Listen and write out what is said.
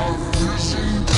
I'm kissing